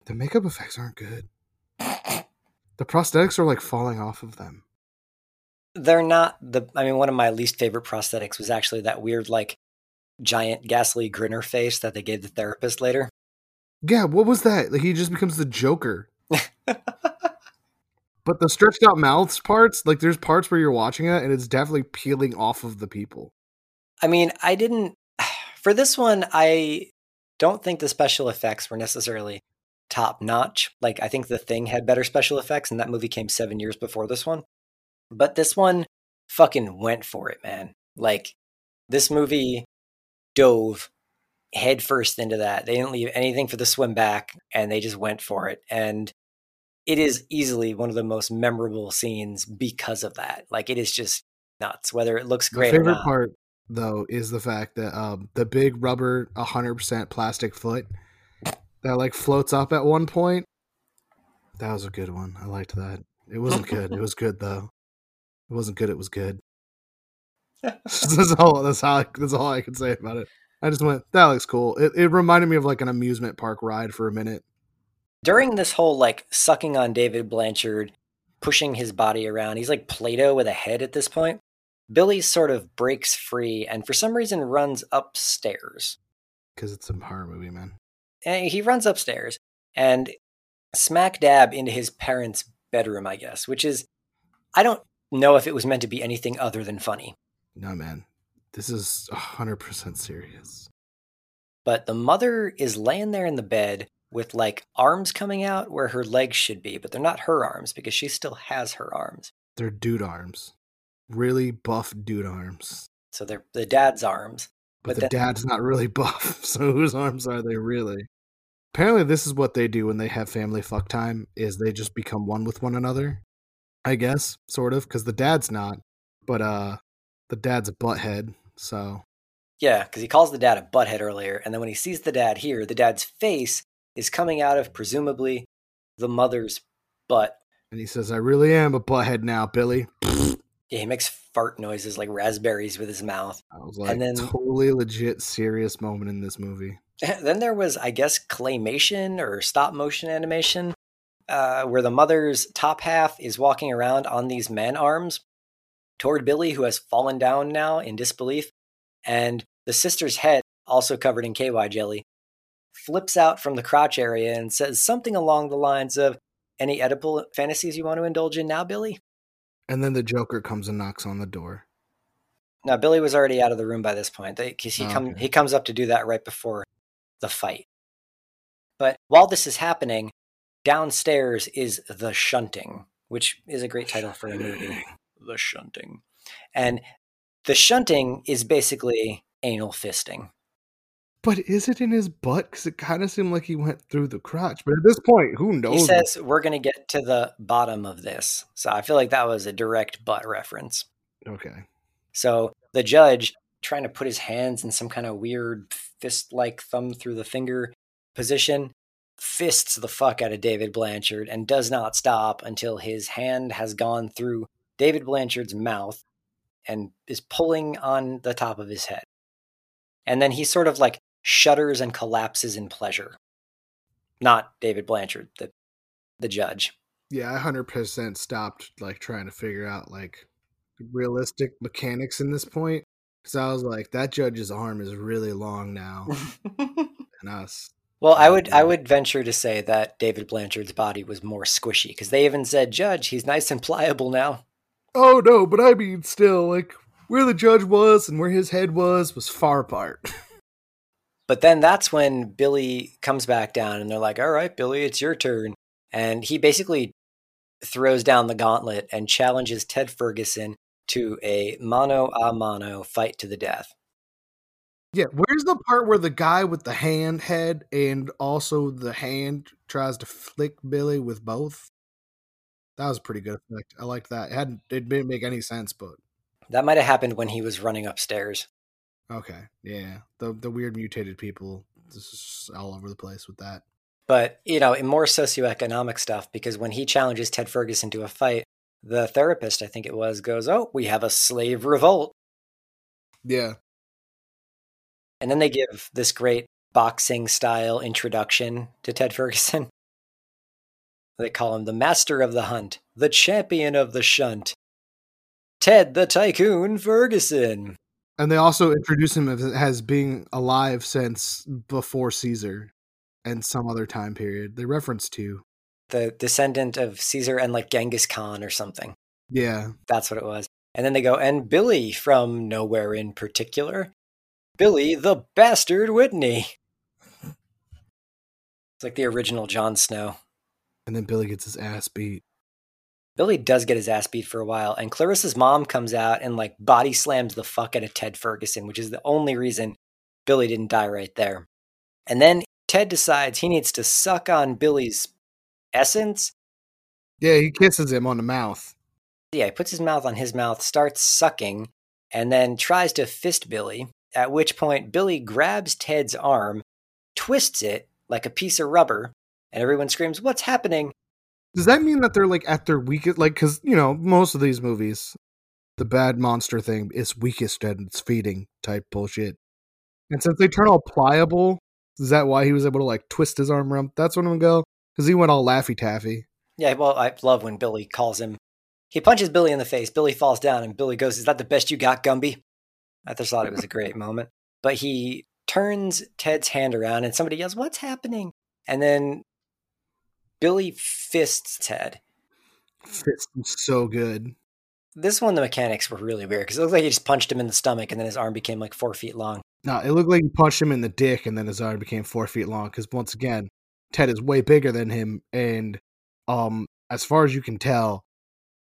the makeup effects aren't good. The prosthetics are like falling off of them. They're not the. I mean, one of my least favorite prosthetics was actually that weird, like, giant ghastly grinner face that they gave the therapist later. Yeah, what was that? Like he just becomes the Joker. [LAUGHS] but the stretched out mouths parts, like there's parts where you're watching it and it's definitely peeling off of the people. I mean, I didn't. For this one, I don't think the special effects were necessarily top notch. Like, I think The Thing had better special effects, and that movie came seven years before this one. But this one fucking went for it, man. Like, this movie dove headfirst into that. They didn't leave anything for the swim back, and they just went for it. And it is easily one of the most memorable scenes because of that. Like, it is just nuts, whether it looks My great or favorite not. part though is the fact that um the big rubber 100% plastic foot that like floats up at one point. That was a good one. I liked that. It wasn't good. It was good though. It wasn't good. It was good. [LAUGHS] that's all. That's all. That's all I can say about it. I just went. That looks cool. It, it reminded me of like an amusement park ride for a minute. during this whole like sucking on David Blanchard, pushing his body around, he's like Play Doh with a head at this point. Billy sort of breaks free and for some reason runs upstairs. because it's a horror movie, man. And he runs upstairs and smack dab into his parents' bedroom, I guess, which is, I don't know if it was meant to be anything other than funny. No, man, this is hundred percent serious. But the mother is laying there in the bed with like arms coming out where her legs should be, but they're not her arms because she still has her arms. They're dude arms, really buff dude arms. So they're the dad's arms. But, But the then- dad's not really [LAUGHS] buff, so whose arms are they really? Apparently, this is what they do when they have family fuck time: is they just become one with one another. I guess, sort of, because the dad's not, but uh, the dad's a butthead. So Yeah, because he calls the dad a butthead earlier, and then when he sees the dad here, the dad's face is coming out of presumably the mother's butt. and he says, "I really am a butthead now, Billy." [LAUGHS] Yeah, he makes fart noises like raspberries with his mouth. I was like, then- totally legit serious moment in this movie. [LAUGHS] then there was, I guess, claymation or stop motion animation, uh, where the mother's top half is walking around on these man arms toward Billy, who has fallen down now in disbelief, and the sister's head, also covered in KY jelly, flips out from the crotch area and says something along the lines of, "Any edible fantasies you want to indulge in now, Billy?" And then the Joker comes and knocks on the door. Now Billy was already out of the room by this point because he Oh, come he comes up to do that right before the fight. But while this is happening, downstairs is the shunting, which is a great title for a movie. The shunting, and the shunting is basically anal fisting. But is it in his butt? Because it kind of seemed like he went through the crotch. But at this point, who knows? He says we're going to get to the bottom of this. So I feel like that was a direct butt reference. okay. So the judge, trying to put his hands in some kind of weird fist like thumb through the finger position, fists the fuck out of David Blanchard and does not stop until his hand has gone through David Blanchard's mouth and is pulling on the top of his head. And then he sort of like shudders and collapses in pleasure. Not David Blanchard, the the judge. Yeah, I hundred percent stopped like trying to figure out like realistic mechanics in this point because I was like, that judge's arm is really long now, [LAUGHS] and us. Well, I would I would venture to say that David Blanchard's body was more squishy because they even said, "Judge, he's nice and pliable now." Oh no, but I mean, still, like where the judge was and where his head was was far apart. [LAUGHS] But then that's when Billy comes back down and they're like, "All right, Billy, it's your turn." And he basically throws down the gauntlet and challenges Ted Ferguson to a mano a mano fight to the death. yeah, where's the part where the guy with the hand head and also the hand tries to flick Billy with both? That was a pretty good effect. I liked that. It hadn't it didn't make any sense, but That might have happened when he was running upstairs. Okay. Yeah. The the weird mutated people this is all over the place with that. But, you know, in more socioeconomic stuff, because when he challenges Ted Ferguson to a fight, the therapist, I think it was, goes, Oh, we have a slave revolt. Yeah. And then they give this great boxing style introduction to Ted Ferguson. [LAUGHS] They call him the master of the hunt, the champion of the shunt, Ted the Tycoon Ferguson. And they also introduce him as, being alive since before Caesar and some other time period. They reference to. The descendant of Caesar and like Genghis Khan or something. Yeah. That's what it was. And then they go, and Billy from nowhere in particular. Billy the Bastard Whitney. It's like the original Jon Snow. And then Billy gets his ass beat. Billy does get his ass beat for a while, and Clarissa's mom comes out and like body slams the fuck out of Ted Ferguson, which is the only reason Billy didn't die right there. And then Ted decides he needs to suck on Billy's essence. Yeah, he kisses him on the mouth. Yeah, he puts his mouth on his mouth, starts sucking, and then tries to fist Billy. At which point, Billy grabs Ted's arm, twists it like a piece of rubber, and everyone screams, What's happening? Does that mean that they're like at their weakest? Like, because you know, most of these movies, the bad monster thing is weakest at its feeding type bullshit. And since they turn all pliable, is that why he was able to like twist his arm around? That's when I'm gonna go because he went all laffy taffy. Yeah, well, I love when Billy calls him. He punches Billy in the face. Billy falls down, and Billy goes, Is that the best you got, Gumby? I just thought it was a great moment. But he turns Ted's hand around, and somebody yells, What's happening? And then Billy fists Ted. Fits him so good. This one, the mechanics were really weird because it looked like he just punched him in the stomach, and then his arm became like four feet long. No, it looked like he punched him in the dick, and then his arm became four feet long. Because once again, Ted is way bigger than him, and um, as far as you can tell,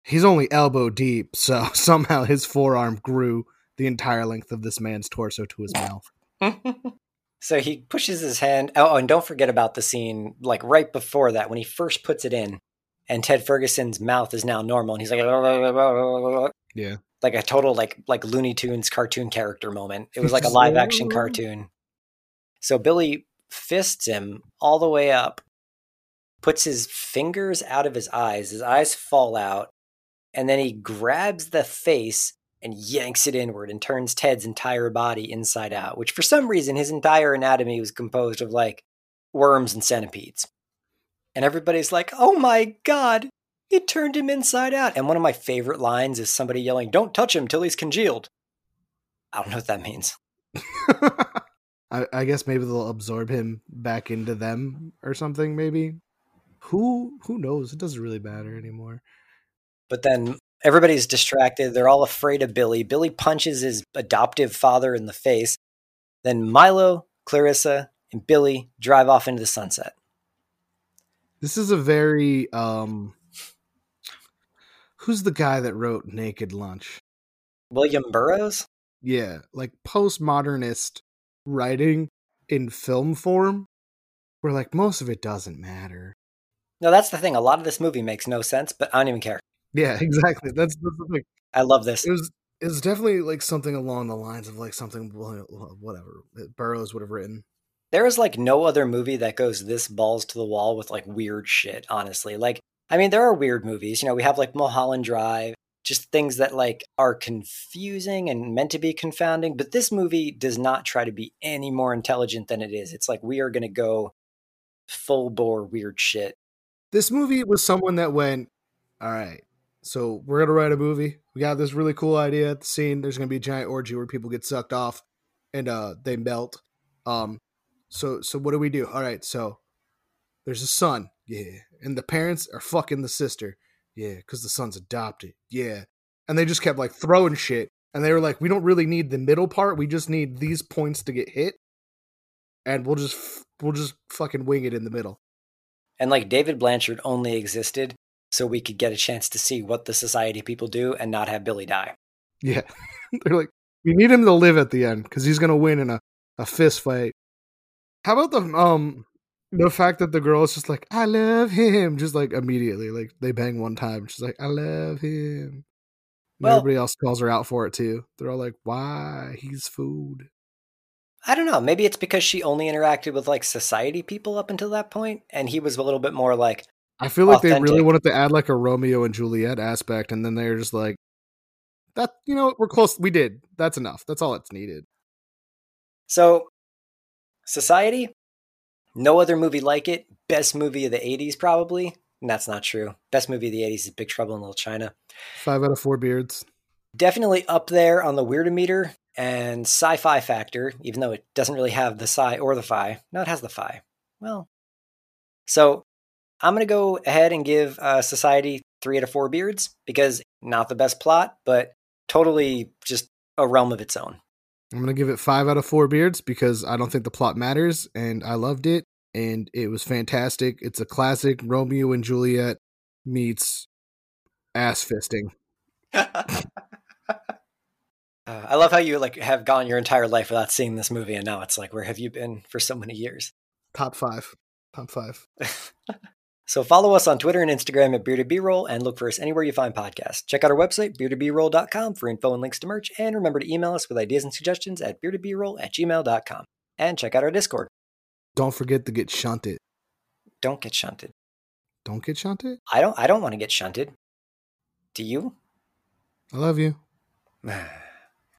he's only elbow deep. [LAUGHS] So somehow his forearm grew the entire length of this man's torso to his mouth. [LAUGHS] so he pushes his hand. Oh, oh, and don't forget about the scene like right before that when he first puts it in, and Ted Ferguson's mouth is now normal, and he's like, [LAUGHS] Yeah. like a total like like Looney Tunes cartoon character moment. It was like a [LAUGHS] live action cartoon. So Billy fists him all the way up, puts his fingers out of his eyes. His eyes fall out, and then he grabs the face and yanks it inward and turns Ted's entire body inside out, which for some reason his entire anatomy was composed of like worms and centipedes. And everybody's like, oh my god, it turned him inside out. And one of my favorite lines is somebody yelling, don't touch him till he's congealed. I don't know what that means. [LAUGHS] I, I guess maybe they'll absorb him back into them or something. Maybe who who knows? It doesn't really matter anymore. But then everybody's distracted. They're all afraid of Billy. Billy punches his adoptive father in the face. Then Milo, Clarissa, and Billy drive off into the sunset. This is a very um. Who's the guy that wrote Naked Lunch? William Burroughs? Yeah, like postmodernist writing in film form, where like most of it doesn't matter. No, that's the thing. A lot of this movie makes no sense, but I don't even care. Yeah, [LAUGHS] exactly. That's, that's the thing. I love this. It was it was definitely like something along the lines of like something whatever eh, Burroughs would have written. There is like no other movie that goes this balls to the wall with like weird shit, honestly. Like, I mean, there are weird movies. You know, we have like Mulholland Drive, just things that like are confusing and meant to be confounding. But this movie does not try to be any more intelligent than it is. It's like we are going to go full bore weird shit. This movie was someone that went, all right, so we're gonna write a movie. We got this really cool idea at the scene. There's gonna be a giant orgy where people get sucked off and uh they melt. Um, so so what do we do? All right, so there's a son, yeah, and the parents are fucking the sister, yeah, because the son's adopted, yeah, and they just kept like throwing shit, and they were like, we don't really need the middle part. We just need these points to get hit, and we'll just we'll just fucking wing it in the middle. And like David Blanchard only existed so we could get a chance to see what the society people do and not have Billy die. Yeah. [LAUGHS] They're like, we need him to live at the end because he's gonna win in a, a fist fight. How about the um the fact that the girl is just like, I love him, just like immediately, like they bang one time, she's like, I love him. well, everybody else calls her out for it too. They're all like, Why? He's food. I don't know. Maybe it's because she only interacted with like society people up until that point, and he was a little bit more like, I feel like authentic. they really wanted to add like a Romeo and Juliet aspect, and then they're just like, "That you know, we're close. We did. That's enough. That's all it's needed." So, Society, no other movie like it. Best movie of the '80s, probably. And that's not true. Best movie of the '80s is Big Trouble in Little China. Five out of four beards. Definitely up there on the weirdometer and sci-fi factor, even though it doesn't really have the sci or the fi. No, it has the fi. Well, so I'm going to go ahead and give uh, Society three out of four beards because not the best plot, but totally just a realm of its own. I'm going to give it five out of four beards because I don't think the plot matters and I loved it and it was fantastic. It's a classic Romeo and Juliet meets ass fisting. [LAUGHS] uh, I love how you like have gone your entire life without seeing this movie, and now it's like, where have you been for so many years? Top five. Top five. [LAUGHS] So follow us on Twitter and Instagram at Bearded B-Roll and look for us anywhere you find podcasts. Check out our website, beardedbroll.com for info and links to merch. And remember to email us with ideas and suggestions at beardedbroll at gmail.com. And check out our Discord. Don't forget to get shunted. Don't get shunted. Don't get shunted? I don't I don't want to get shunted. Do you? I love you.